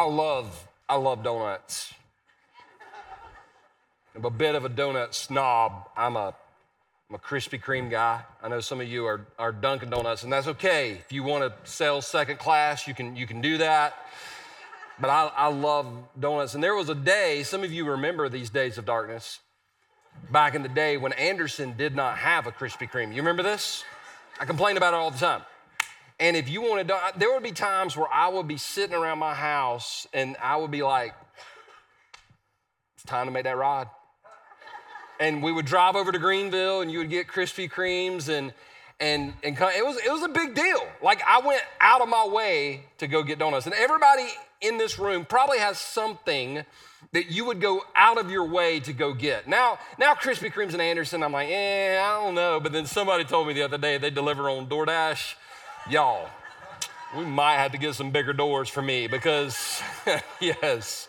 I love, I love donuts. I'm a bit of a donut snob. I'm a, I'm a Krispy Kreme guy. I know some of you are, are Dunkin' Donuts, and that's okay. If you want to sell second class, you can, you can do that. But I, I love donuts. And there was a day, some of you remember these days of darkness, back in the day when Anderson did not have a Krispy Kreme. You remember this? I complain about it all the time. And if you wanted, to, there would be times where I would be sitting around my house and I would be like, it's time to make that ride. And we would drive over to Greenville and you would get Krispy Kremes and, and, and it, was, it was a big deal. Like I went out of my way to go get donuts. And everybody in this room probably has something that you would go out of your way to go get. Now, now Krispy Kremes and Anderson, I'm like, eh, I don't know. But then somebody told me the other day they deliver on DoorDash. Y'all, we might have to get some bigger doors for me because, yes.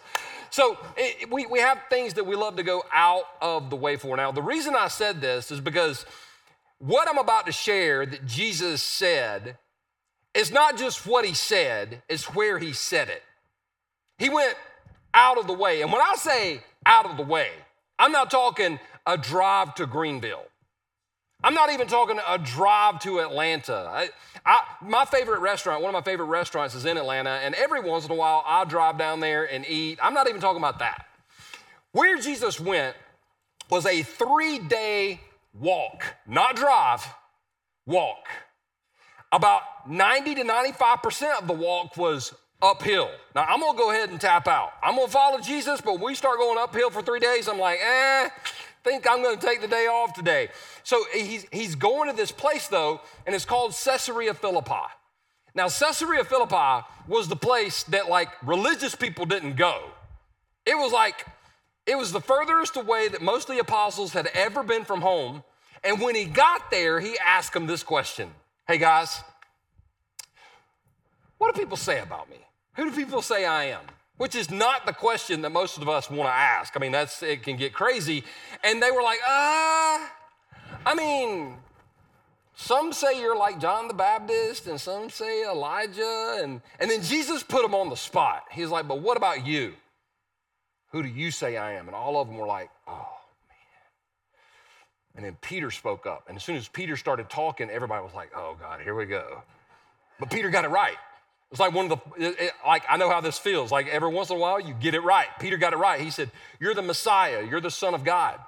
So it, we, we have things that we love to go out of the way for. Now, the reason I said this is because what I'm about to share that Jesus said is not just what he said, it's where he said it. He went out of the way. And when I say out of the way, I'm not talking a drive to Greenville. I'm not even talking a drive to Atlanta. I, I, my favorite restaurant, one of my favorite restaurants is in Atlanta, and every once in a while I'll drive down there and eat. I'm not even talking about that. Where Jesus went was a three day walk, not drive, walk. About 90 to 95% of the walk was uphill. Now, I'm gonna go ahead and tap out. I'm gonna follow Jesus, but we start going uphill for three days, I'm like, eh, think I'm gonna take the day off today. So he's, he's going to this place though, and it's called Caesarea Philippi. Now, Caesarea Philippi was the place that like religious people didn't go. It was like, it was the furthest away that most of the apostles had ever been from home. And when he got there, he asked them this question Hey guys, what do people say about me? Who do people say I am? Which is not the question that most of us want to ask. I mean, that's it can get crazy. And they were like, uh, I mean, some say you're like John the Baptist, and some say Elijah, and, and then Jesus put them on the spot. He's like, but what about you? Who do you say I am? And all of them were like, oh, man. And then Peter spoke up. And as soon as Peter started talking, everybody was like, oh, God, here we go. But Peter got it right. It's like one of the, it, it, like, I know how this feels. Like every once in a while, you get it right. Peter got it right. He said, You're the Messiah, you're the Son of God.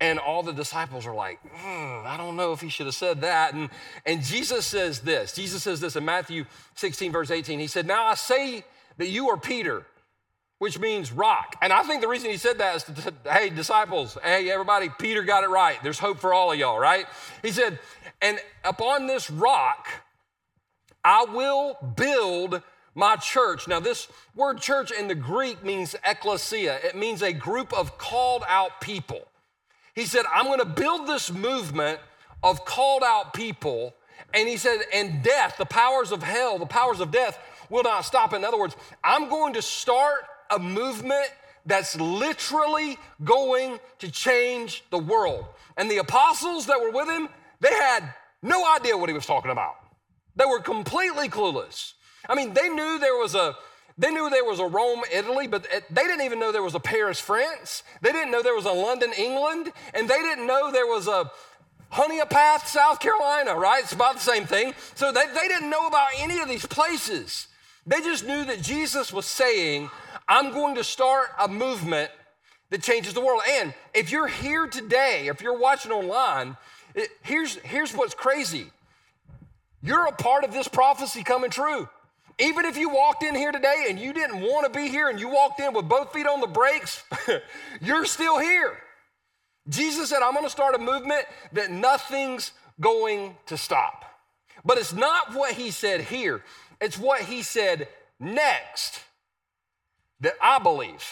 And all the disciples are like, hmm, I don't know if he should have said that. And, and Jesus says this Jesus says this in Matthew 16, verse 18. He said, Now I say that you are Peter, which means rock. And I think the reason he said that is, to, hey, disciples, hey, everybody, Peter got it right. There's hope for all of y'all, right? He said, And upon this rock, I will build my church. Now, this word church in the Greek means ecclesia, it means a group of called out people. He said, I'm going to build this movement of called out people. And he said, and death, the powers of hell, the powers of death will not stop. In other words, I'm going to start a movement that's literally going to change the world. And the apostles that were with him, they had no idea what he was talking about. They were completely clueless. I mean, they knew there was a they knew there was a Rome, Italy, but eh, they didn't even know there was a Paris, France. They didn't know there was a London, England, and they didn't know there was a Honea Path, South Carolina, right? It's about the same thing. So they, they didn't know about any of these places. They just knew that Jesus was saying, I'm going to start a movement that changes the world. And if you're here today, if you're watching online, it, here's, here's what's crazy you're a part of this prophecy coming true. Even if you walked in here today and you didn't want to be here and you walked in with both feet on the brakes, you're still here. Jesus said, I'm going to start a movement that nothing's going to stop. But it's not what he said here, it's what he said next that I believe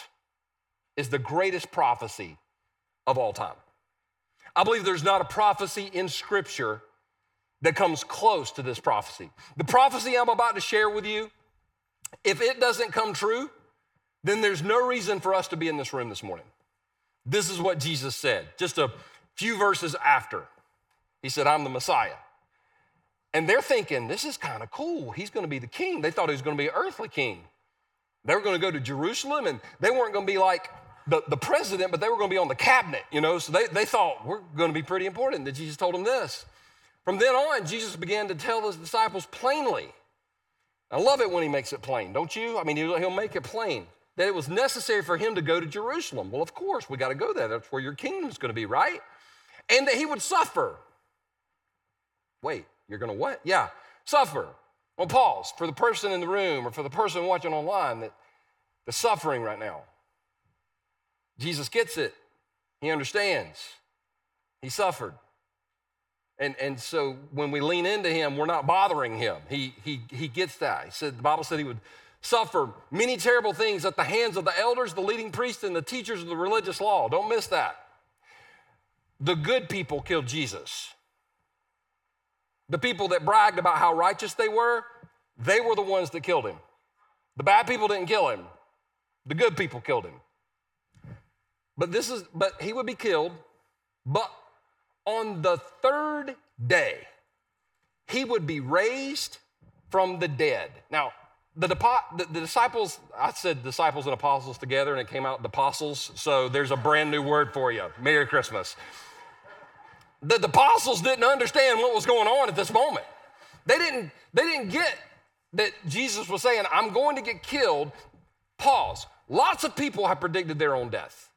is the greatest prophecy of all time. I believe there's not a prophecy in Scripture that comes close to this prophecy. The prophecy I'm about to share with you, if it doesn't come true, then there's no reason for us to be in this room this morning. This is what Jesus said, just a few verses after. He said, I'm the Messiah. And they're thinking, this is kind of cool. He's going to be the king. They thought he was going to be an earthly king. They were going to go to Jerusalem and they weren't going to be like the, the president, but they were going to be on the cabinet, you know. So they, they thought, we're going to be pretty important that Jesus told them this. From then on, Jesus began to tell his disciples plainly. I love it when he makes it plain, don't you? I mean, he'll make it plain that it was necessary for him to go to Jerusalem. Well, of course, we got to go there. That's where your kingdom's going to be, right? And that he would suffer. Wait, you're going to what? Yeah, suffer. Well, pause for the person in the room or for the person watching online that the suffering right now. Jesus gets it. He understands. He suffered. And, and so when we lean into him, we're not bothering him. He, he, he gets that. He said, the Bible said he would suffer many terrible things at the hands of the elders, the leading priests, and the teachers of the religious law. Don't miss that. The good people killed Jesus. The people that bragged about how righteous they were, they were the ones that killed him. The bad people didn't kill him. The good people killed him. But this is but he would be killed, but on the third day he would be raised from the dead. Now, the, the, the, disciples, I said disciples and apostles together, and it came out apostles. So there's a brand new word for you. Merry Christmas. The, the apostles didn't understand what was going on at this moment. They didn't, they didn't get that Jesus was saying, I'm going to get killed. Pause. Lots of people have predicted their own death.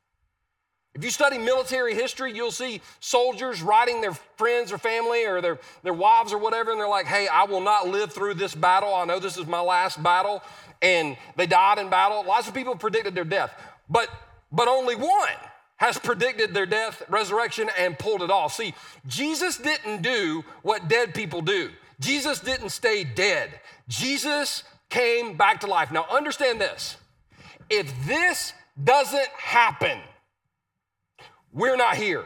If you study military history, you'll see soldiers writing their friends or family or their, their wives or whatever, and they're like, hey, I will not live through this battle. I know this is my last battle. And they died in battle. Lots of people predicted their death, but, but only one has predicted their death, resurrection, and pulled it off. See, Jesus didn't do what dead people do, Jesus didn't stay dead. Jesus came back to life. Now, understand this if this doesn't happen, we're not here.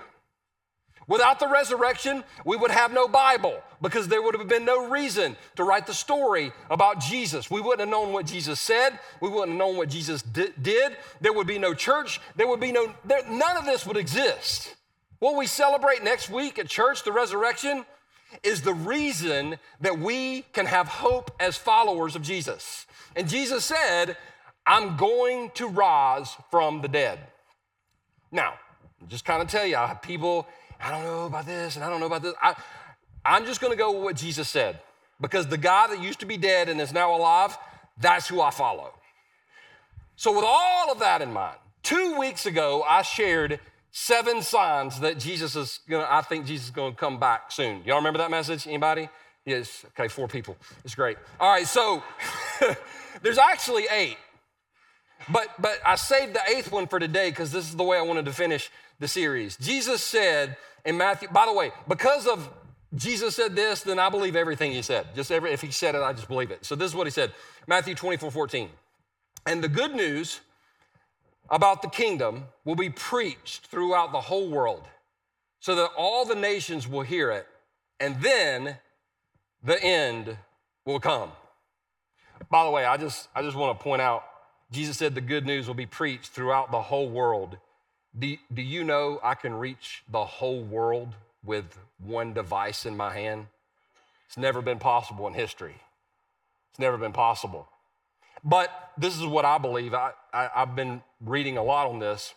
Without the resurrection, we would have no Bible because there would have been no reason to write the story about Jesus. We wouldn't have known what Jesus said. We wouldn't have known what Jesus di- did. There would be no church. There would be no, there, none of this would exist. What we celebrate next week at church, the resurrection, is the reason that we can have hope as followers of Jesus. And Jesus said, I'm going to rise from the dead. Now, just kind of tell you, people, I don't know about this and I don't know about this. I, I'm just going to go with what Jesus said because the guy that used to be dead and is now alive, that's who I follow. So, with all of that in mind, two weeks ago, I shared seven signs that Jesus is going to, I think Jesus is going to come back soon. Y'all remember that message? Anybody? Yes. Okay, four people. It's great. All right, so there's actually eight. But but I saved the eighth one for today because this is the way I wanted to finish the series. Jesus said in Matthew, by the way, because of Jesus said this, then I believe everything he said. Just every, if he said it, I just believe it. So this is what he said Matthew 24 14. And the good news about the kingdom will be preached throughout the whole world so that all the nations will hear it, and then the end will come. By the way, I just, I just want to point out Jesus said the good news will be preached throughout the whole world. Do, do you know I can reach the whole world with one device in my hand? It's never been possible in history. It's never been possible. But this is what I believe. I, I, have been reading a lot on this.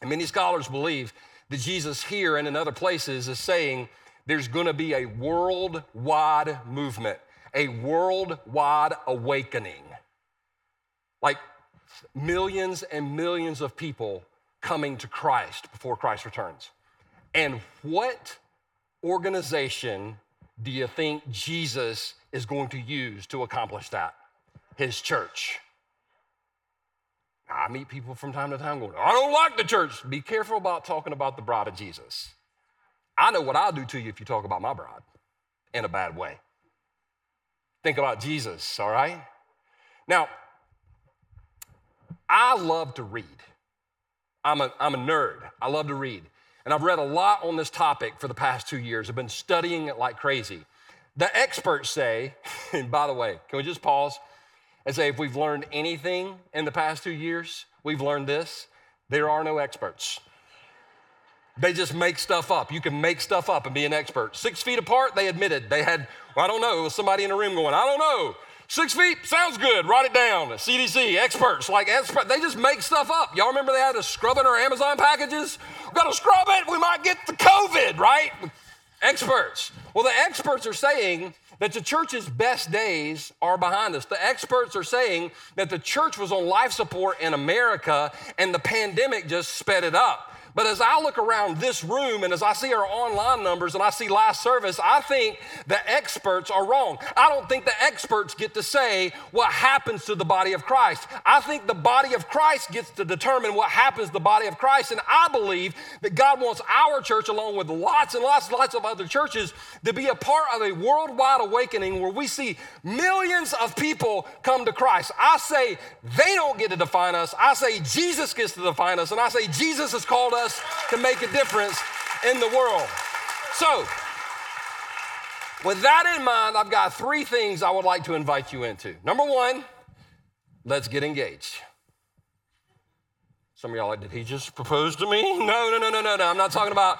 And many scholars believe that Jesus here and in other places is saying there's going to be a worldwide movement, a worldwide awakening. Like millions and millions of people coming to Christ before Christ returns. And what organization do you think Jesus is going to use to accomplish that? His church. I meet people from time to time going, I don't like the church. Be careful about talking about the bride of Jesus. I know what I'll do to you if you talk about my bride in a bad way. Think about Jesus, all right? Now, I love to read. I'm a, I'm a nerd. I love to read. And I've read a lot on this topic for the past two years. I've been studying it like crazy. The experts say, and by the way, can we just pause and say if we've learned anything in the past two years, we've learned this there are no experts. They just make stuff up. You can make stuff up and be an expert. Six feet apart, they admitted they had, well, I don't know, it was somebody in the room going, I don't know. Six feet sounds good. Write it down. CDC experts like they just make stuff up. Y'all remember they had to scrub in our Amazon packages? We got to scrub it. We might get the COVID, right? Experts. Well, the experts are saying that the church's best days are behind us. The experts are saying that the church was on life support in America and the pandemic just sped it up. But as I look around this room and as I see our online numbers and I see live service, I think the experts are wrong. I don't think the experts get to say what happens to the body of Christ. I think the body of Christ gets to determine what happens to the body of Christ. And I believe that God wants our church, along with lots and lots and lots of other churches, to be a part of a worldwide awakening where we see millions of people come to Christ. I say they don't get to define us. I say Jesus gets to define us. And I say Jesus has called us us to make a difference in the world. So, with that in mind, I've got three things I would like to invite you into. Number one, let's get engaged. Some of y'all like, did he just propose to me? No, no, no, no, no, no. I'm not talking about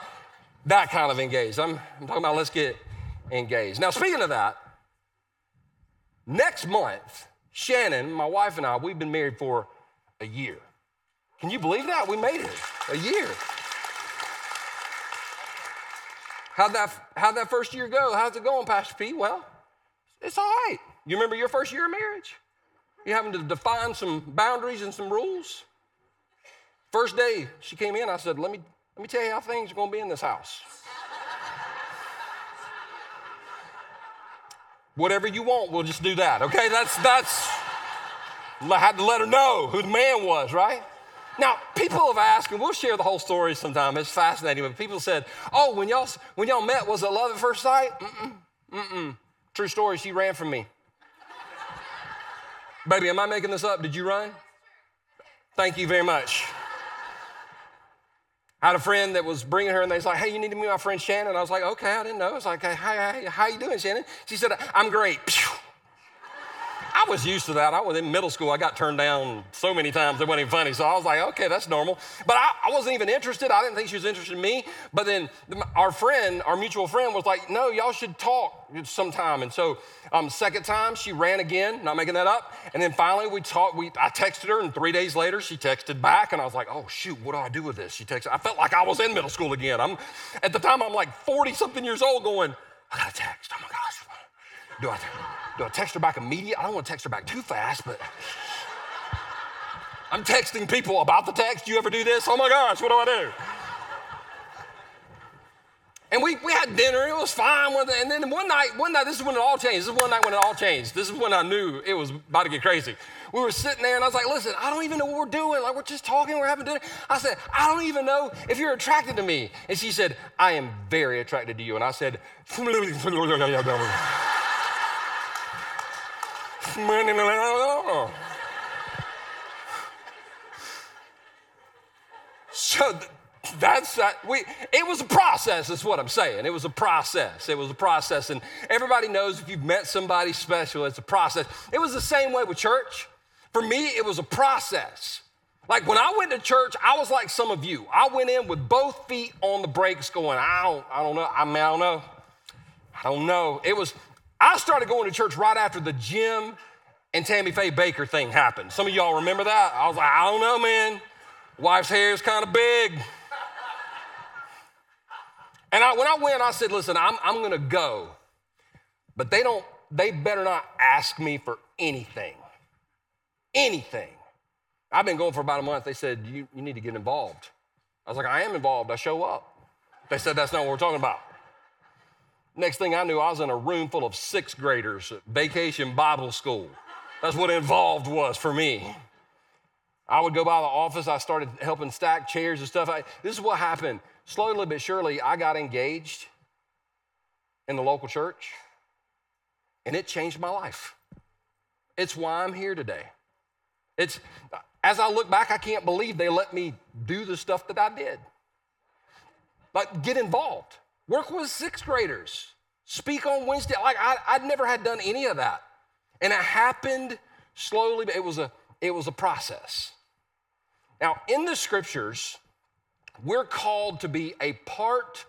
that kind of engaged. I'm, I'm talking about let's get engaged. Now, speaking of that, next month, Shannon, my wife, and I, we've been married for a year. Can you believe that? We made it a year. How'd that, how'd that first year go? How's it going, Pastor P? Well, it's all right. You remember your first year of marriage? You having to define some boundaries and some rules? First day she came in, I said, Let me, let me tell you how things are going to be in this house. Whatever you want, we'll just do that, okay? That's, that's, I had to let her know who the man was, right? Now, people have asked, and we'll share the whole story sometime. It's fascinating. But people said, "Oh, when y'all when y'all met, was it love at first sight?" Mm-mm, mm-mm. True story. She ran from me. Baby, am I making this up? Did you run? Thank you very much. I had a friend that was bringing her, and they was like, "Hey, you need to meet my friend Shannon." I was like, "Okay, I didn't know." I was like, "Hey, hi, how you doing, Shannon?" She said, "I'm great." I was used to that. I was in middle school. I got turned down so many times it wasn't even funny. So I was like, okay, that's normal. But I, I wasn't even interested. I didn't think she was interested in me. But then our friend, our mutual friend, was like, no, y'all should talk sometime. And so, um, second time she ran again. Not making that up. And then finally we talked. We I texted her, and three days later she texted back, and I was like, oh shoot, what do I do with this? She texted. I felt like I was in middle school again. I'm at the time I'm like 40 something years old, going, I got a text. Oh my gosh, do I? Do I text her back immediately? I don't want to text her back too fast, but I'm texting people about the text. You ever do this? Oh my gosh, what do I do? And we, we had dinner, it was fine. And then one night, one night, this is when it all changed. This is one night when it all changed. This is when I knew it was about to get crazy. We were sitting there and I was like, listen, I don't even know what we're doing. Like, we're just talking, we're having dinner. I said, I don't even know if you're attracted to me. And she said, I am very attracted to you. And I said, so that's that. We, it was a process, is what I'm saying. It was a process. It was a process. And everybody knows if you've met somebody special, it's a process. It was the same way with church. For me, it was a process. Like when I went to church, I was like some of you. I went in with both feet on the brakes, going, I don't, I don't know. I mean, I don't know. I don't know. It was, I started going to church right after the Jim and Tammy Faye Bakker thing happened. Some of y'all remember that? I was like, I don't know, man. Wife's hair is kind of big. And I, when I went, I said, listen, I'm, I'm going to go, but they don't, they better not ask me for anything. Anything. I've been going for about a month. They said, you, you need to get involved. I was like, I am involved. I show up. They said, that's not what we're talking about. Next thing I knew, I was in a room full of sixth graders at vacation Bible school. That's what involved was for me. I would go by the office. I started helping stack chairs and stuff. I, this is what happened. Slowly but surely, I got engaged in the local church, and it changed my life. It's why I'm here today. It's as I look back, I can't believe they let me do the stuff that I did. Like get involved work with sixth graders, speak on Wednesday. Like I, I'd never had done any of that. And it happened slowly, but it was a, it was a process. Now, in the scriptures, we're called to be a part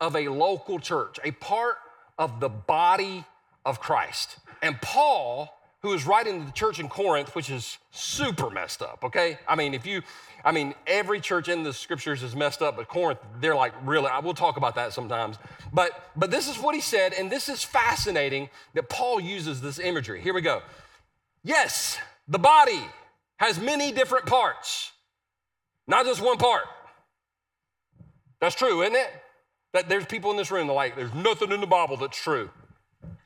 of a local church, a part of the body of Christ. And Paul who is writing to the church in Corinth, which is super messed up, okay? I mean, if you, I mean, every church in the scriptures is messed up, but Corinth, they're like really, we'll talk about that sometimes. But, but this is what he said, and this is fascinating that Paul uses this imagery. Here we go. Yes, the body has many different parts, not just one part. That's true, isn't it? That there's people in this room that like, there's nothing in the Bible that's true.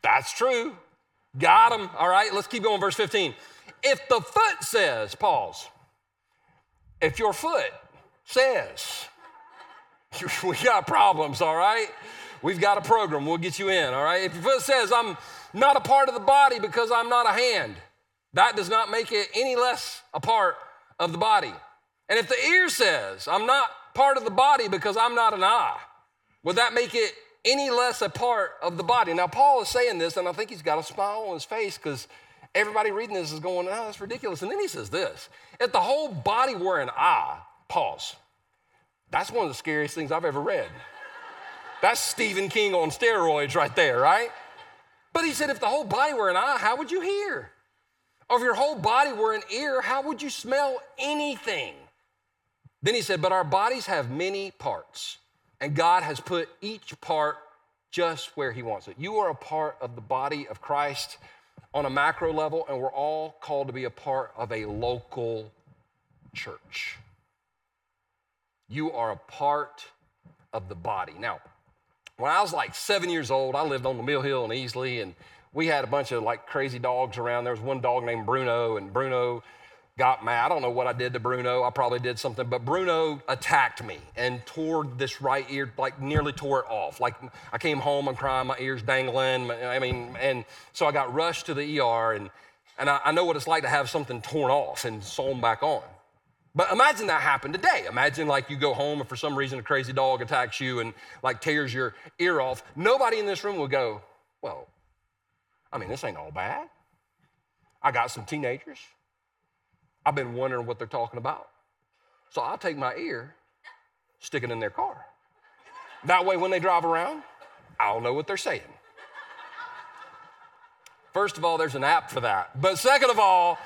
That's true. Got them. All right, let's keep going. Verse 15. If the foot says, pause. If your foot says, we got problems, all right? We've got a program. We'll get you in, all right? If your foot says, I'm not a part of the body because I'm not a hand, that does not make it any less a part of the body. And if the ear says, I'm not part of the body because I'm not an eye, would that make it any less a part of the body. Now, Paul is saying this, and I think he's got a smile on his face because everybody reading this is going, oh, that's ridiculous. And then he says this if the whole body were an eye, pause. That's one of the scariest things I've ever read. That's Stephen King on steroids right there, right? But he said, if the whole body were an eye, how would you hear? Or if your whole body were an ear, how would you smell anything? Then he said, but our bodies have many parts and God has put each part just where He wants it. You are a part of the body of Christ on a macro level, and we're all called to be a part of a local church. You are a part of the body. Now, when I was like seven years old, I lived on the Mill Hill in Easley, and we had a bunch of like crazy dogs around. There was one dog named Bruno, and Bruno got mad. I don't know what I did to Bruno. I probably did something, but Bruno attacked me and tore this right ear, like nearly tore it off. Like I came home and crying, my ears dangling. I mean, and so I got rushed to the ER, and and I, I know what it's like to have something torn off and sewn back on. But imagine that happened today. Imagine like you go home and for some reason a crazy dog attacks you and like tears your ear off. Nobody in this room would go, well, I mean, this ain't all bad. I got some teenagers I've been wondering what they're talking about. So I'll take my ear, stick it in their car. That way, when they drive around, I'll know what they're saying. First of all, there's an app for that. But second of all,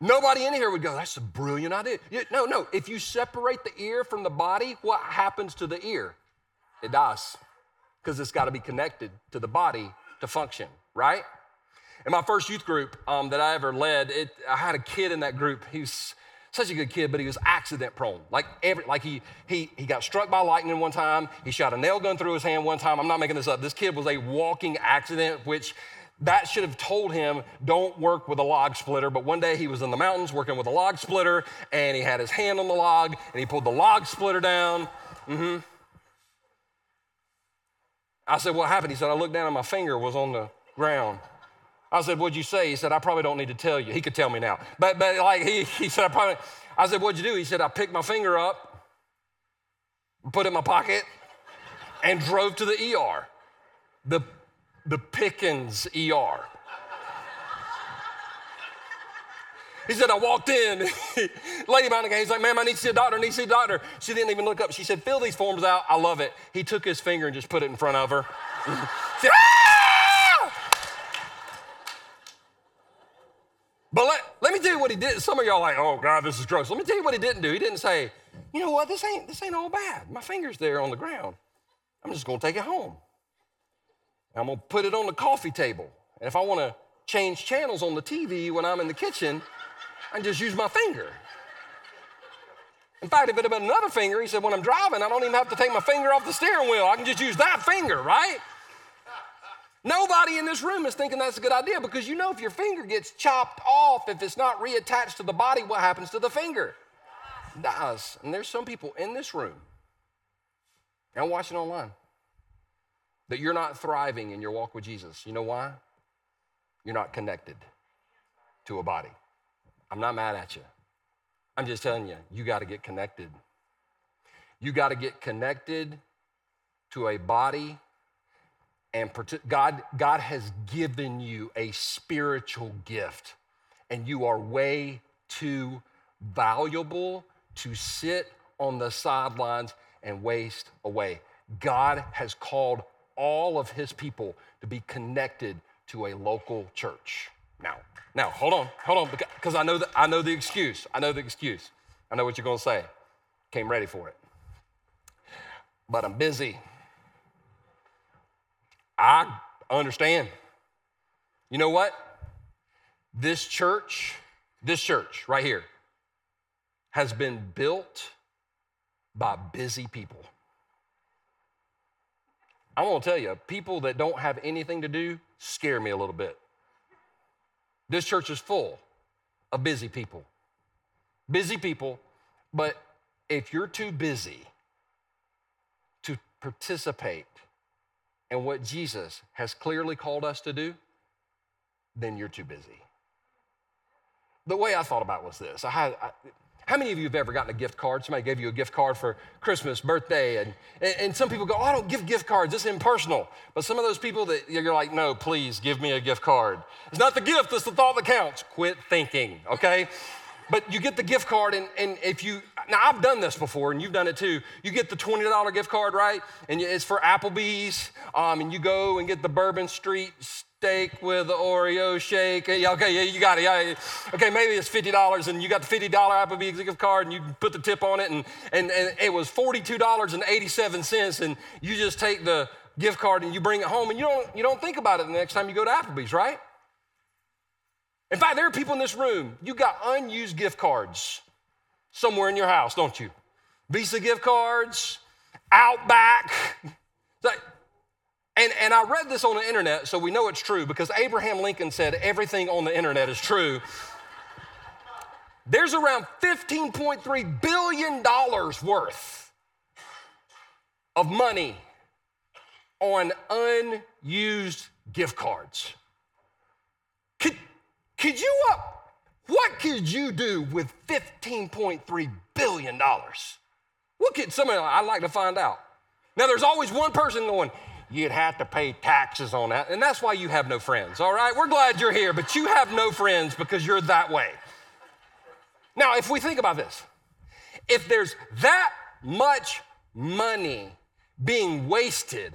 nobody in here would go, that's a brilliant idea. No, no. If you separate the ear from the body, what happens to the ear? It dies because it's got to be connected to the body to function, right? In my first youth group um, that I ever led, it, I had a kid in that group. He was such a good kid, but he was accident prone. Like every, like he he he got struck by lightning one time. He shot a nail gun through his hand one time. I'm not making this up. This kid was a walking accident, which that should have told him don't work with a log splitter. But one day he was in the mountains working with a log splitter, and he had his hand on the log, and he pulled the log splitter down. Mm-hmm. I said, "What happened?" He said, "I looked down and my finger was on the ground." I said, What'd you say? He said, I probably don't need to tell you. He could tell me now. But, but like, he, he said, I probably, I said, What'd you do? He said, I picked my finger up, put it in my pocket, and drove to the ER, the, the Pickens ER. He said, I walked in. Lady behind the gate, he's like, ma'am, I need to see a doctor. I need to see a doctor. She didn't even look up. She said, fill these forms out. I love it. He took his finger and just put it in front of her. said, But let, let me tell you what he did. Some of y'all like, oh God, this is gross. Let me tell you what he didn't do. He didn't say, you know what, this ain't this ain't all bad. My finger's there on the ground. I'm just gonna take it home. I'm gonna put it on the coffee table. And if I wanna change channels on the TV when I'm in the kitchen, I can just use my finger. In fact, if it had been another finger, he said, when I'm driving, I don't even have to take my finger off the steering wheel. I can just use that finger, right? Nobody in this room is thinking that's a good idea because you know if your finger gets chopped off, if it's not reattached to the body, what happens to the finger? Dies. And there's some people in this room and watching online that you're not thriving in your walk with Jesus. You know why? You're not connected to a body. I'm not mad at you. I'm just telling you, you got to get connected. You got to get connected to a body and God, God has given you a spiritual gift, and you are way too valuable to sit on the sidelines and waste away. God has called all of his people to be connected to a local church. Now, now, hold on, hold on, because I know that I know the excuse. I know the excuse. I know what you're gonna say. Came ready for it. But I'm busy. I understand. You know what? This church, this church right here, has been built by busy people. I want to tell you, people that don't have anything to do scare me a little bit. This church is full of busy people. Busy people, but if you're too busy to participate in what Jesus has clearly called us to do, then you're too busy. The way I thought about was this I I, how many of you have ever gotten a gift card? Somebody gave you a gift card for Christmas, birthday, and, and some people go, oh, I don't give gift cards, it's impersonal. But some of those people that you're like, no, please give me a gift card. It's not the gift, it's the thought that counts. Quit thinking, okay? But you get the gift card, and, and if you, now I've done this before, and you've done it too. You get the $20 gift card, right? And it's for Applebee's, um, and you go and get the Bourbon Street steak with the Oreo shake. Okay, yeah, you got it. Yeah, okay, maybe it's $50 and you got the $50 Applebee's gift card and you put the tip on it and, and, and it was $42.87 and you just take the gift card and you bring it home and you don't, you don't think about it the next time you go to Applebee's, right? In fact, there are people in this room, you got unused gift cards somewhere in your house, don't you? Visa gift cards, Outback. And, and I read this on the internet, so we know it's true because Abraham Lincoln said everything on the internet is true. There's around $15.3 billion worth of money on unused gift cards. Could, could you, uh, what could you do with $15.3 billion? What could somebody, I'd like to find out. Now, there's always one person going, you'd have to pay taxes on that. And that's why you have no friends, all right? We're glad you're here, but you have no friends because you're that way. Now, if we think about this, if there's that much money being wasted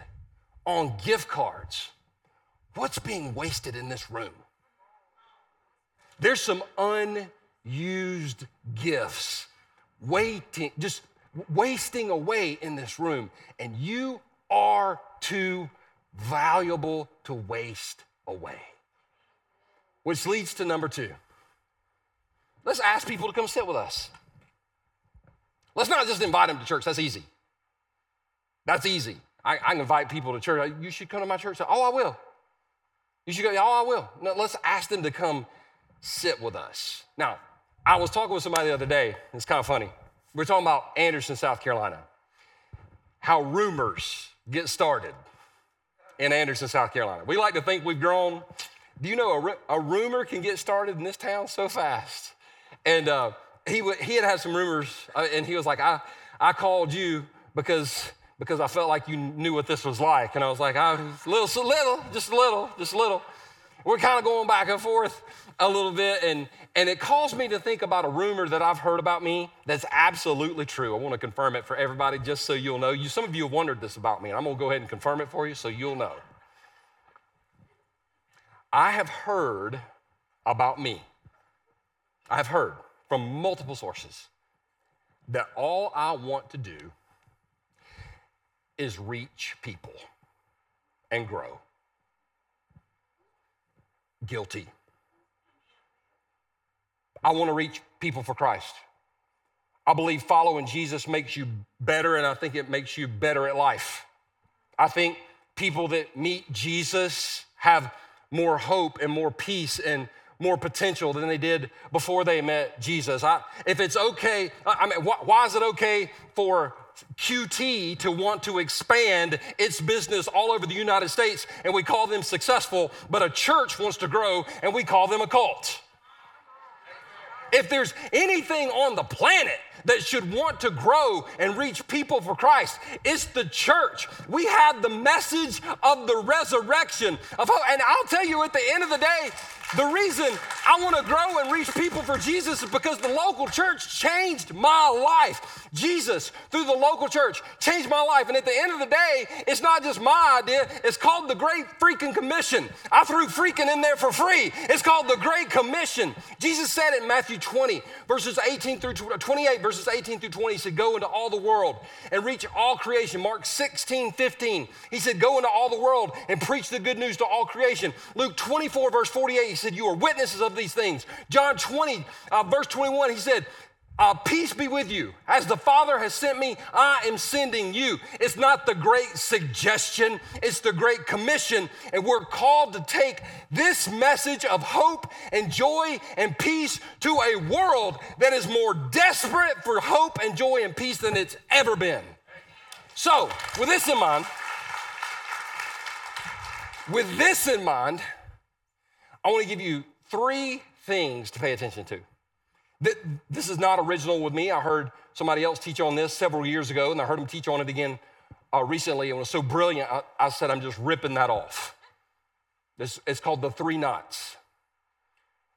on gift cards, what's being wasted in this room? There's some unused gifts waiting, just wasting away in this room, and you are too valuable to waste away. Which leads to number two. Let's ask people to come sit with us. Let's not just invite them to church, that's easy. That's easy. I, I can invite people to church. You should come to my church. Oh, I will. You should go, oh, I will. No, let's ask them to come sit with us. Now, I was talking with somebody the other day. It's kind of funny. We're talking about Anderson, South Carolina. How rumors get started in Anderson, South Carolina. We like to think we've grown. Do you know a, a rumor can get started in this town so fast? And uh, he, he had had some rumors, uh, and he was like, I, I called you because, because I felt like you knew what this was like. And I was like, I, a little, little, just a little, just a little. We're kind of going back and forth a little bit, and, and it caused me to think about a rumor that I've heard about me that's absolutely true. I want to confirm it for everybody just so you'll know. You, some of you have wondered this about me, and I'm going to go ahead and confirm it for you so you'll know. I have heard about me, I have heard from multiple sources that all I want to do is reach people and grow. Guilty. I want to reach people for Christ. I believe following Jesus makes you better, and I think it makes you better at life. I think people that meet Jesus have more hope and more peace and more potential than they did before they met Jesus. I, if it's okay, I mean, why, why is it okay for QT to want to expand its business all over the United States and we call them successful, but a church wants to grow and we call them a cult? If there's anything on the planet that should want to grow and reach people for Christ, it's the church. We have the message of the resurrection of hope. And I'll tell you at the end of the day, the reason I want to grow and reach people for Jesus is because the local church changed my life. Jesus, through the local church, changed my life. And at the end of the day, it's not just my idea, it's called the Great Freaking Commission. I threw freaking in there for free. It's called the Great Commission. Jesus said in Matthew 20, verses 18 through 28, verses 18 through 20, he said, Go into all the world and reach all creation. Mark 16, 15, he said, Go into all the world and preach the good news to all creation. Luke 24, verse 48, he said, You are witnesses of these things. John 20, uh, verse 21, he said, uh, peace be with you. As the Father has sent me, I am sending you. It's not the great suggestion, it's the great commission. And we're called to take this message of hope and joy and peace to a world that is more desperate for hope and joy and peace than it's ever been. So, with this in mind, with this in mind, I want to give you three things to pay attention to. This is not original with me. I heard somebody else teach on this several years ago, and I heard him teach on it again uh, recently. And it was so brilliant, I, I said, I'm just ripping that off. This, it's called the three knots.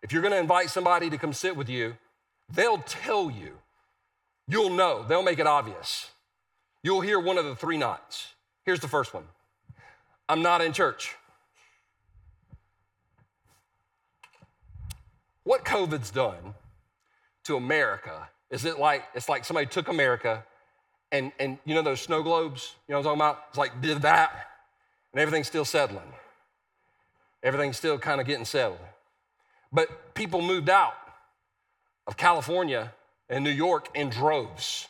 If you're going to invite somebody to come sit with you, they'll tell you. You'll know. They'll make it obvious. You'll hear one of the three knots. Here's the first one I'm not in church. What COVID's done to America is it like it's like somebody took America and and you know those snow globes, you know what I'm talking about? It's like did that and everything's still settling. Everything's still kind of getting settled. But people moved out of California and New York in droves.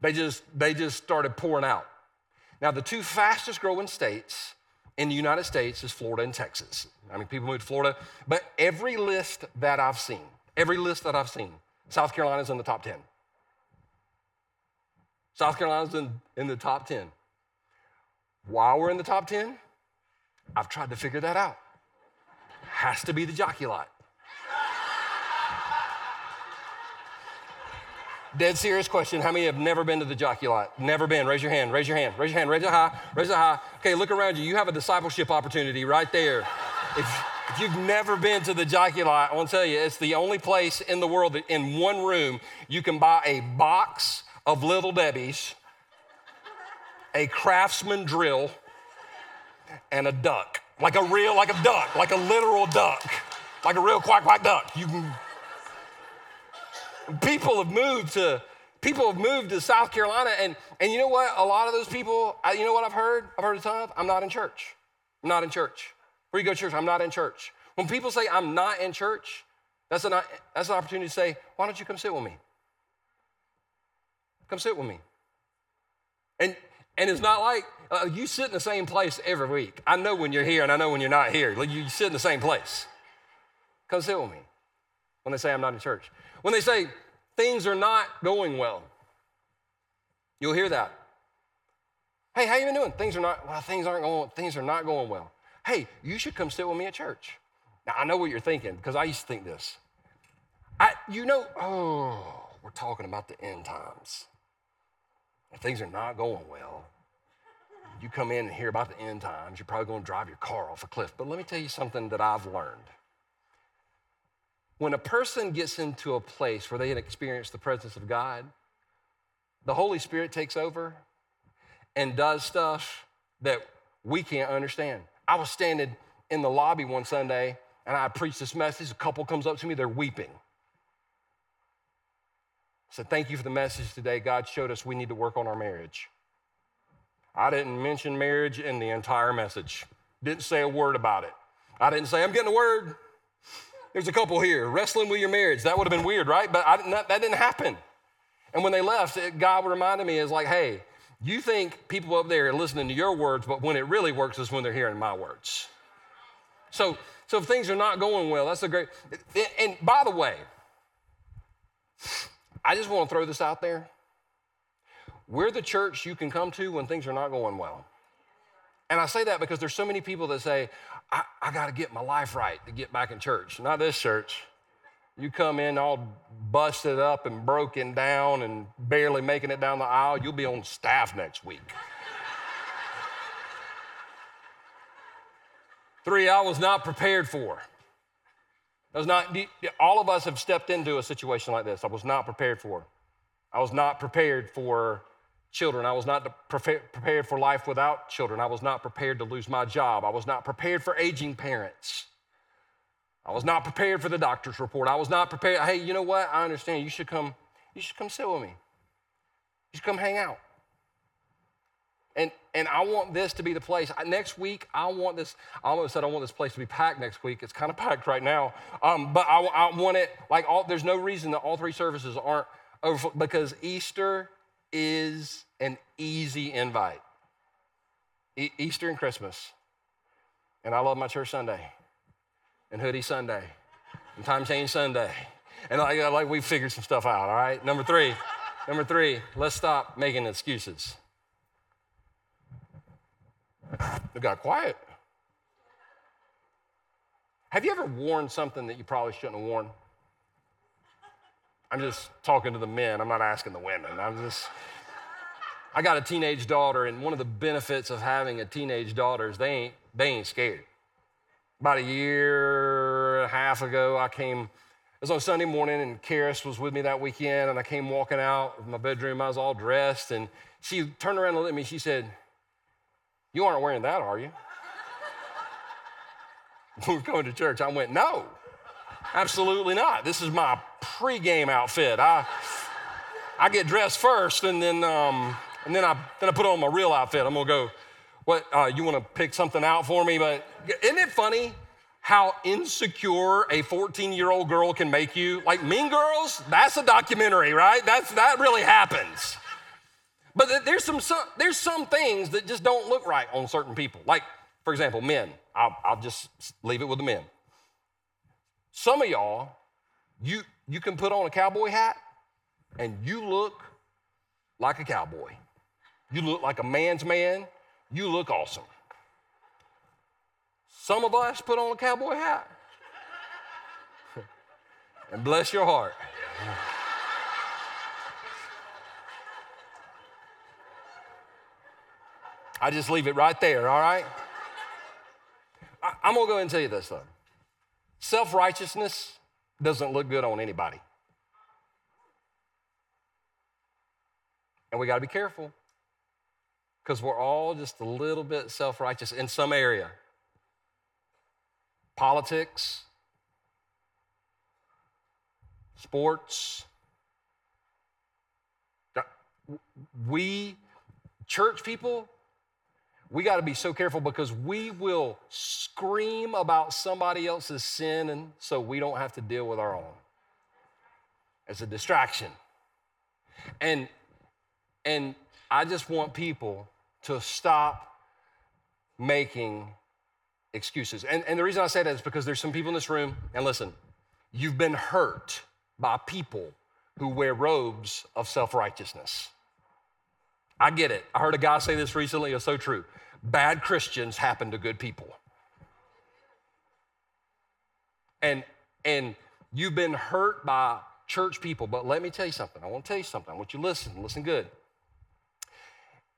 They just they just started pouring out. Now the two fastest growing states in the United States is Florida and Texas. I mean, people move to Florida, but every list that I've seen, every list that I've seen, South Carolina's in the top 10. South Carolina's in, in the top 10. Why we're in the top 10? I've tried to figure that out. Has to be the jockey lot. Dead serious question. How many have never been to the jockey lot? Never been. Raise your hand. Raise your hand. Raise your hand. Raise it high. Raise it high. Okay, look around you. You have a discipleship opportunity right there. If, if you've never been to the jockey lot, I want to tell you, it's the only place in the world that in one room you can buy a box of Little Debbie's, a craftsman drill, and a duck. Like a real, like a duck, like a literal duck, like a real quack quack duck. You can. People have moved to people have moved to South Carolina, and and you know what? A lot of those people, you know what I've heard? I've heard a ton of. I'm not in church. I'm not in church. Where you go to church? I'm not in church. When people say I'm not in church, that's an, that's an opportunity to say, why don't you come sit with me? Come sit with me. And, and it's not like uh, you sit in the same place every week. I know when you're here and I know when you're not here. You sit in the same place. Come sit with me when they say I'm not in church. When they say things are not going well, you'll hear that. Hey, how you been doing? Things are not, well, things aren't going, things are not going well hey, you should come sit with me at church. Now, I know what you're thinking because I used to think this. I, you know, oh, we're talking about the end times. If things are not going well, you come in and hear about the end times, you're probably going to drive your car off a cliff. But let me tell you something that I've learned. When a person gets into a place where they had experienced the presence of God, the Holy Spirit takes over and does stuff that we can't understand. I was standing in the lobby one Sunday and I preached this message. A couple comes up to me, they're weeping. I said, Thank you for the message today. God showed us we need to work on our marriage. I didn't mention marriage in the entire message, didn't say a word about it. I didn't say, I'm getting a word. There's a couple here wrestling with your marriage. That would have been weird, right? But I, that didn't happen. And when they left, God reminded me, is like, hey, you think people up there are listening to your words, but when it really works is when they're hearing my words. So, so if things are not going well, that's a great. And by the way, I just want to throw this out there. We're the church you can come to when things are not going well. And I say that because there's so many people that say, I, I got to get my life right to get back in church. Not this church. You come in all busted up and broken down and barely making it down the aisle, you'll be on staff next week. Three, I was not prepared for. Was not, all of us have stepped into a situation like this. I was not prepared for. I was not prepared for children. I was not prepared for life without children. I was not prepared to lose my job. I was not prepared for aging parents. I was not prepared for the doctor's report. I was not prepared. Hey, you know what? I understand. You should come, you should come sit with me. You should come hang out. And, and I want this to be the place. Next week, I want this, I almost said I want this place to be packed next week. It's kind of packed right now. Um, but I, I want it, like, all, there's no reason that all three services aren't over, because Easter is an easy invite. E- Easter and Christmas. And I love my church Sunday, and Hoodie Sunday, and Time Change Sunday. And like, uh, like we figured some stuff out, all right? Number three, number three, let's stop making excuses. It got quiet. Have you ever worn something that you probably shouldn't have worn? I'm just talking to the men. I'm not asking the women. I'm just. I got a teenage daughter, and one of the benefits of having a teenage daughter is they ain't they ain't scared. About a year and a half ago, I came. It was on Sunday morning, and Karis was with me that weekend, and I came walking out of my bedroom. I was all dressed, and she turned around and looked at me. She said, you aren't wearing that, are you? We're going to church. I went, No, absolutely not. This is my pregame outfit. I, I get dressed first, and then, um, and then, I, then I put on my real outfit. I'm gonna go, What, uh, you wanna pick something out for me? But isn't it funny? how insecure a 14 year old girl can make you. Like Mean Girls, that's a documentary, right? That's, that really happens. But there's some, some, there's some things that just don't look right on certain people. Like, for example, men. I'll, I'll just leave it with the men. Some of y'all, you, you can put on a cowboy hat and you look like a cowboy. You look like a man's man. You look awesome. Some of us put on a cowboy hat. and bless your heart. I just leave it right there, all right? I, I'm gonna go ahead and tell you this though. Self righteousness doesn't look good on anybody. And we gotta be careful because we're all just a little bit self righteous in some area. Politics, sports. We, church people, we got to be so careful because we will scream about somebody else's sin and so we don't have to deal with our own. It's a distraction. And and I just want people to stop making excuses. And, and the reason I say that is because there's some people in this room, and listen, you've been hurt by people who wear robes of self righteousness. I get it. I heard a guy say this recently, it's so true. Bad Christians happen to good people. And and you've been hurt by church people, but let me tell you something. I want to tell you something. I want you to listen, listen good.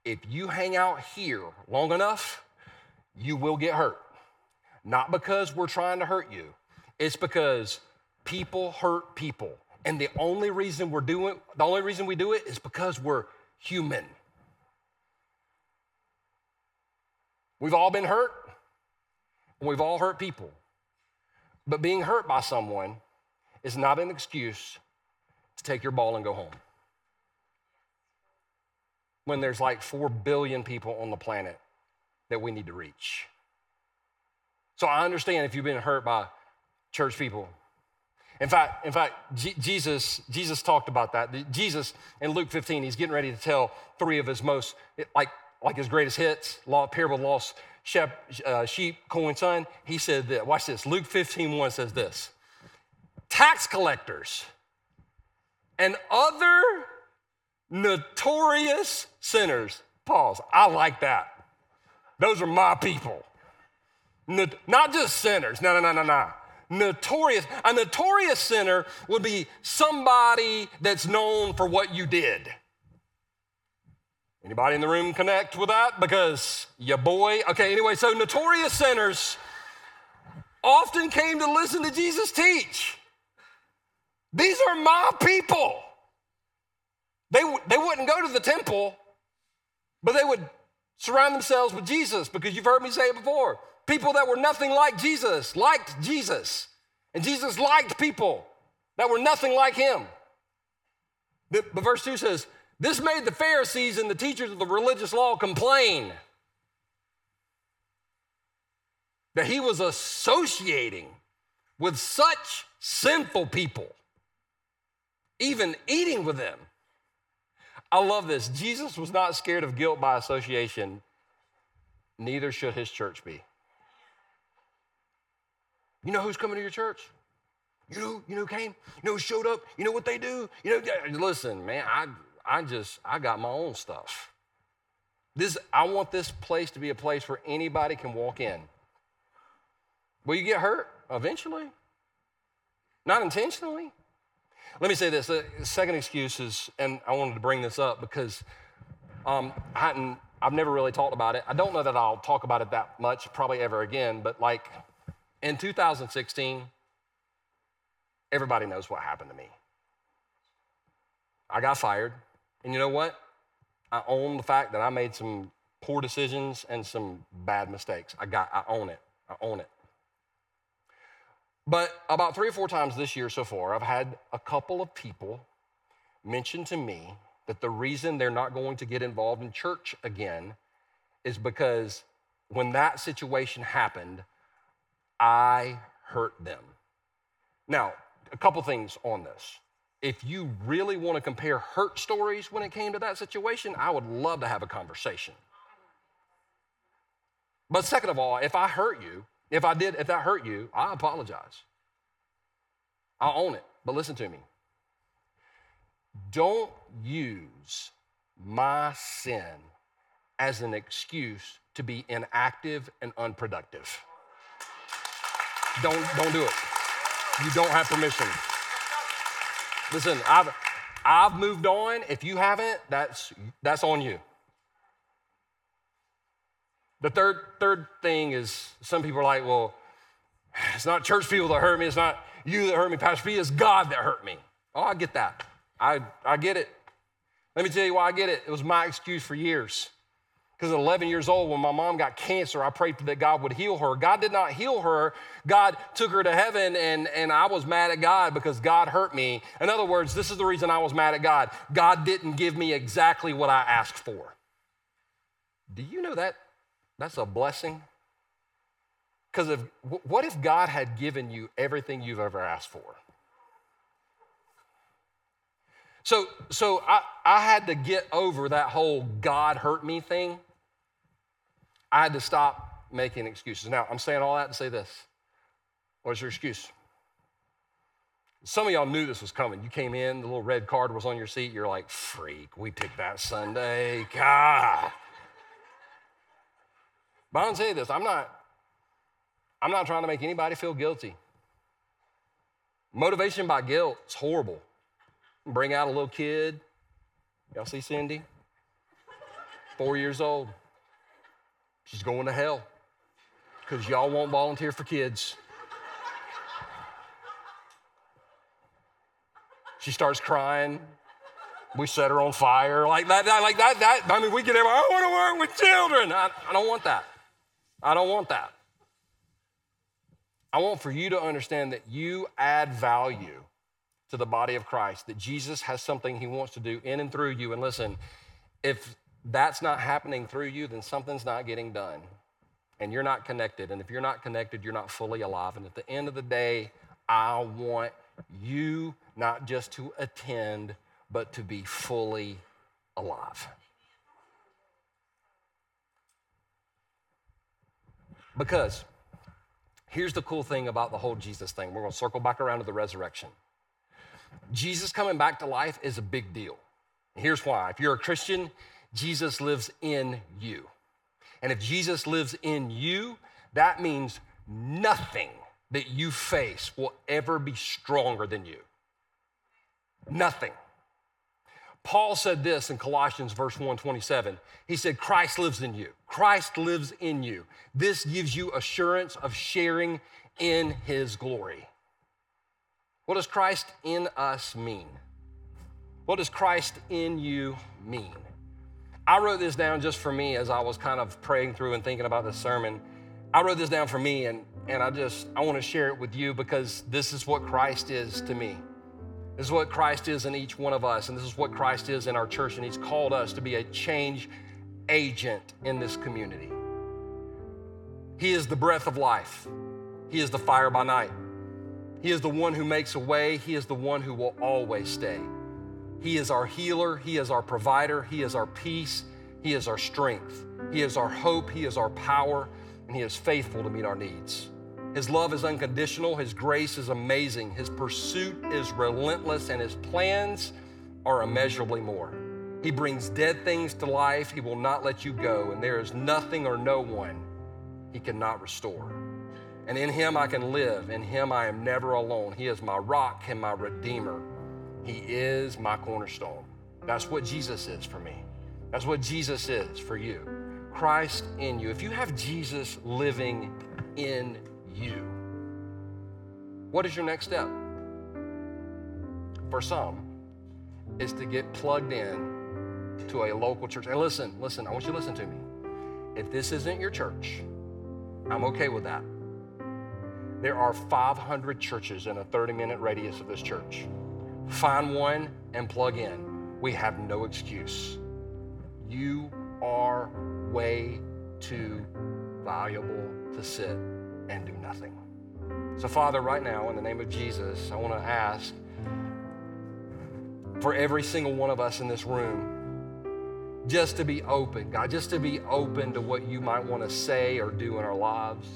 If you hang out here long enough, you will get hurt. Not because we're trying to hurt you. It's because people hurt people. And the only reason we're doing the only reason we do it is because we're human. We've all been hurt, and we've all hurt people. But being hurt by someone is not an excuse to take your ball and go home. When there's like 4 billion people on the planet that we need to reach. So I understand if you've been hurt by church people. In fact, in fact, G- Jesus, Jesus talked about that. Jesus in Luke 15, he's getting ready to tell three of his most like like his greatest hits, law, parable lost sheep, uh, sheep, coin, son, he said that, watch this, Luke 15, 1 says this, tax collectors and other notorious sinners, pause, I like that. Those are my people. Not just sinners, no, no, no, no, no. Notorious. A notorious sinner would be somebody that's known for what you did. Anybody in the room connect with that? Because your boy, okay, anyway, so notorious sinners often came to listen to Jesus teach. These are my people. They, they wouldn't go to the temple, but they would surround themselves with Jesus because you've heard me say it before. People that were nothing like Jesus liked Jesus, and Jesus liked people that were nothing like him. But, but verse 2 says, This made the Pharisees and the teachers of the religious law complain that he was associating with such sinful people, even eating with them. I love this. Jesus was not scared of guilt by association, neither should his church be. You know who's coming to your church? You know, you know who came? You know who showed up? You know what they do? You know, listen, man, I I just I got my own stuff. This I want this place to be a place where anybody can walk in. Will you get hurt eventually? Not intentionally. Let me say this. The second excuse is, and I wanted to bring this up because um, I hadn't, I've never really talked about it. I don't know that I'll talk about it that much, probably ever again, but like in 2016, everybody knows what happened to me. I got fired, and you know what? I own the fact that I made some poor decisions and some bad mistakes. I got, I own it. I own it. But about three or four times this year so far, I've had a couple of people mention to me that the reason they're not going to get involved in church again is because when that situation happened, I hurt them. Now, a couple things on this. If you really want to compare hurt stories when it came to that situation, I would love to have a conversation. But second of all, if I hurt you, if I did, if that hurt you, I apologize. I'll own it. But listen to me. Don't use my sin as an excuse to be inactive and unproductive. Don't, don't do it. You don't have permission. Listen, I've, I've moved on. If you haven't, that's, that's on you. The third, third thing is some people are like, well, it's not church people that hurt me. It's not you that hurt me, Pastor P. It's God that hurt me. Oh, I get that. I, I get it. Let me tell you why I get it. It was my excuse for years. Because at 11 years old, when my mom got cancer, I prayed that God would heal her. God did not heal her. God took her to heaven, and, and I was mad at God because God hurt me. In other words, this is the reason I was mad at God. God didn't give me exactly what I asked for. Do you know that that's a blessing. Because if, what if God had given you everything you've ever asked for? So, so I, I had to get over that whole God hurt me thing. I had to stop making excuses. Now, I'm saying all that to say this. What's your excuse? Some of y'all knew this was coming. You came in, the little red card was on your seat. You're like, freak, we picked that Sunday. God. But I'll say this I'm not, I'm not trying to make anybody feel guilty. Motivation by guilt is horrible. Bring out a little kid. Y'all see Cindy? Four years old. She's going to hell because y'all won't volunteer for kids. She starts crying. We set her on fire like that. that like that. That I mean, we get. I want to work with children. I, I don't want that. I don't want that. I want for you to understand that you add value to the body of Christ, that Jesus has something he wants to do in and through you. And listen, if that's not happening through you, then something's not getting done. And you're not connected. And if you're not connected, you're not fully alive. And at the end of the day, I want you not just to attend, but to be fully alive. Because here's the cool thing about the whole Jesus thing. We're going to circle back around to the resurrection. Jesus coming back to life is a big deal. Here's why. If you're a Christian, Jesus lives in you. And if Jesus lives in you, that means nothing that you face will ever be stronger than you. Nothing. Paul said this in Colossians verse 127. He said, Christ lives in you. Christ lives in you. This gives you assurance of sharing in his glory. What does Christ in us mean? What does Christ in you mean? I wrote this down just for me as I was kind of praying through and thinking about this sermon. I wrote this down for me and, and I just I want to share it with you because this is what Christ is to me. This is what Christ is in each one of us, and this is what Christ is in our church, and He's called us to be a change agent in this community. He is the breath of life, He is the fire by night. He is the one who makes a way, He is the one who will always stay. He is our healer, He is our provider, He is our peace, He is our strength, He is our hope, He is our power, and He is faithful to meet our needs. His love is unconditional, His grace is amazing, His pursuit is relentless, and His plans are immeasurably more. He brings dead things to life, He will not let you go, and there is nothing or no one He cannot restore. And in Him I can live, in Him I am never alone. He is my rock and my redeemer. He is my cornerstone. That's what Jesus is for me. That's what Jesus is for you. Christ in you. If you have Jesus living in you, what is your next step? For some, is to get plugged in to a local church. And listen, listen, I want you to listen to me. If this isn't your church, I'm okay with that. There are 500 churches in a 30 minute radius of this church find one and plug in. We have no excuse. You are way too valuable to sit and do nothing. So, Father, right now, in the name of Jesus, I want to ask for every single one of us in this room just to be open, God, just to be open to what you might want to say or do in our lives.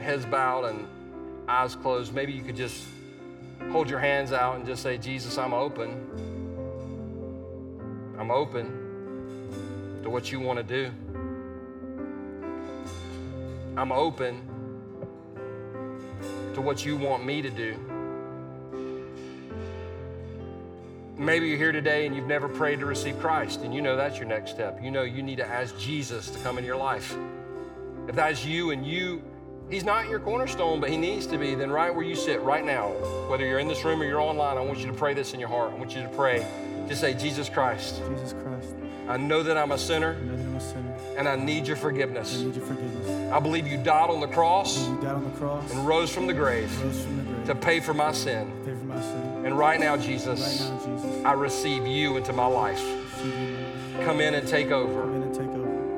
Heads bowed and eyes closed. Maybe you could just hold your hands out and just say, Jesus, I'm open. I'm open to what you want to do. I'm open to what you want me to do. Maybe you're here today and you've never prayed to receive Christ, and you know that's your next step. You know you need to ask Jesus to come in your life. If that's you and you He's not your cornerstone, but he needs to be. Then, right where you sit right now, whether you're in this room or you're online, I want you to pray this in your heart. I want you to pray. Just say, Jesus Christ. Jesus Christ. I know that I'm a sinner. I know that I'm a sinner. And I need your forgiveness. I need your forgiveness. I believe you died on the cross. You died on the cross. And rose from the grave. Rose from the grave. To pay for my sin. Pay for my sin. And right now, Jesus. Right now, Jesus. I receive you into my life. Come in and take over.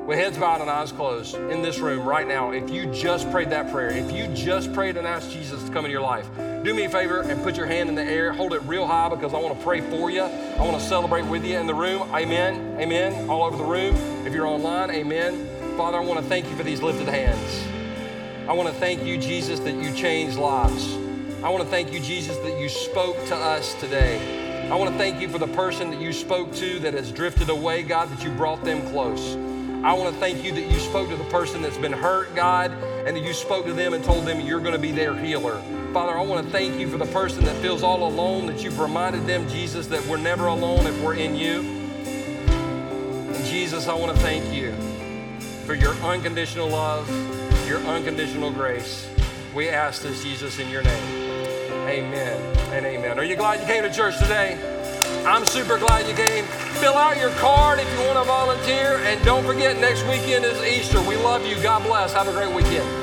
With heads bowed and eyes closed in this room right now, if you just prayed that prayer, if you just prayed and asked Jesus to come into your life, do me a favor and put your hand in the air, hold it real high because I want to pray for you. I want to celebrate with you in the room. Amen. Amen. All over the room. If you're online, amen. Father, I want to thank you for these lifted hands. I want to thank you, Jesus, that you changed lives. I want to thank you, Jesus, that you spoke to us today. I want to thank you for the person that you spoke to that has drifted away, God, that you brought them close. I want to thank you that you spoke to the person that's been hurt, God, and that you spoke to them and told them you're going to be their healer. Father, I want to thank you for the person that feels all alone, that you've reminded them, Jesus, that we're never alone if we're in you. And Jesus, I want to thank you for your unconditional love, your unconditional grace. We ask this, Jesus, in your name. Amen and amen. Are you glad you came to church today? I'm super glad you came. Fill out your card if you want to volunteer. And don't forget, next weekend is Easter. We love you. God bless. Have a great weekend.